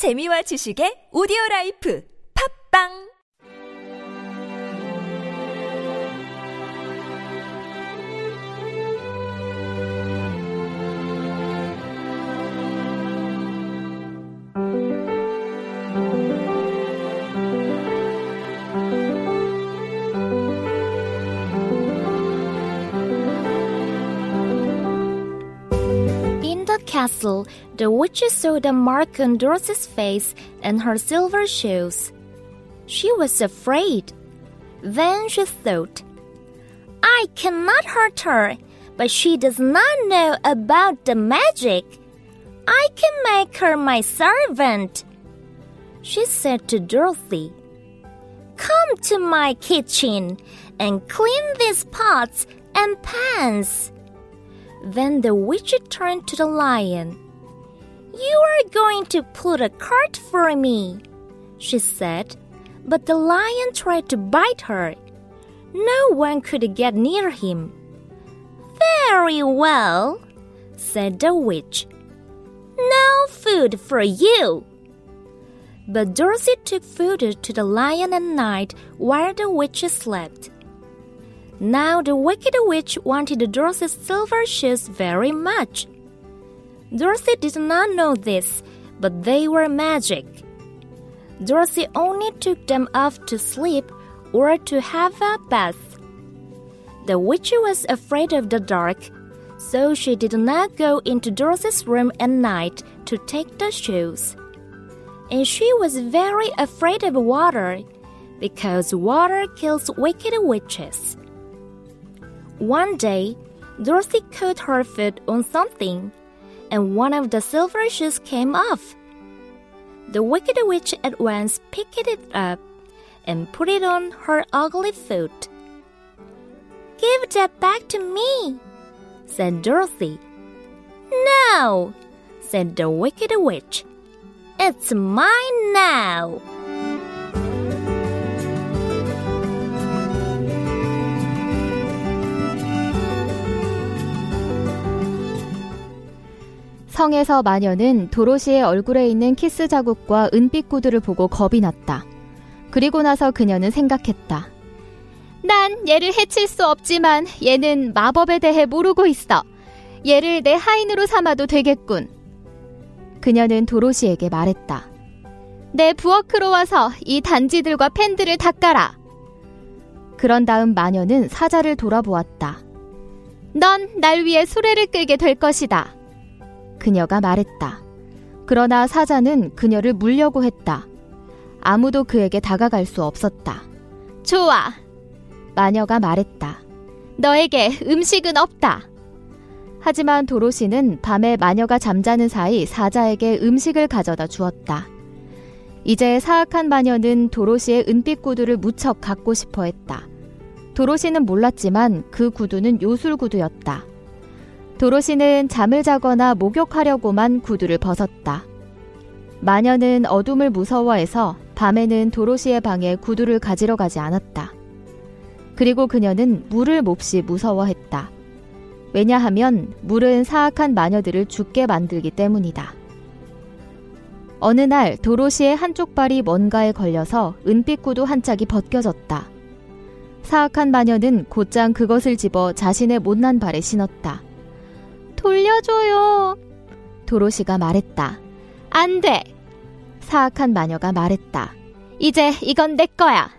재미와 지식의 오디오 라이프. 팝빵 the castle, the witches saw the mark on Dorothy's face and her silver shoes. She was afraid. Then she thought, I cannot hurt her, but she does not know about the magic. I can make her my servant. She said to Dorothy, Come to my kitchen and clean these pots and pans. Then the witch turned to the lion. You are going to put a cart for me, she said, but the lion tried to bite her. No one could get near him. Very well, said the witch. No food for you. But Dorothy took food to the lion at night while the witch slept. Now the wicked witch wanted Dorothy's silver shoes very much. Dorothy did not know this, but they were magic. Dorothy only took them off to sleep or to have a bath. The witch was afraid of the dark, so she did not go into Dorothy's room at night to take the shoes. And she was very afraid of water, because water kills wicked witches. One day, Dorothy caught her foot on something, and one of the silver shoes came off. The wicked witch at once picked it up and put it on her ugly foot. Give that back to me, said Dorothy. No, said the wicked witch. It's mine now. 성에서 마녀는 도로시의 얼굴에 있는 키스 자국과 은빛 구두를 보고 겁이 났다. 그리고 나서 그녀는 생각했다. 난 얘를 해칠 수 없지만 얘는 마법에 대해 모르고 있어. 얘를 내 하인으로 삼아도 되겠군. 그녀는 도로시에게 말했다. 내 부엌으로 와서 이 단지들과 팬들을 닦아라. 그런 다음 마녀는 사자를 돌아보았다. 넌 날 위해 수레를 끌게 될 것이다. 그녀가 말했다. 그러나 사자는 그녀를 물려고 했다. 아무도 그에게 다가갈 수 없었다. 좋아. 마녀가 말했다. 너에게 음식은 없다. 하지만 도로시는 밤에 마녀가 잠자는 사이 사자에게 음식을 가져다 주었다. 이제 사악한 마녀는 도로시의 은빛 구두를 무척 갖고 싶어 했다. 도로시는 몰랐지만 그 구두는 요술 구두였다. 도로시는 잠을 자거나 목욕하려고만 구두를 벗었다. 마녀는 어둠을 무서워해서 밤에는 도로시의 방에 구두를 가지러 가지 않았다. 그리고 그녀는 물을 몹시 무서워했다. 왜냐하면 물은 사악한 마녀들을 죽게 만들기 때문이다. 어느 날 도로시의 한쪽 발이 뭔가에 걸려서 은빛 구두 한 짝이 벗겨졌다. 사악한 마녀는 곧장 그것을 집어 자신의 못난 발에 신었다. 돌려줘요. 도로시가 말했다. 안 돼. 사악한 마녀가 말했다. 이제 이건 내 거야.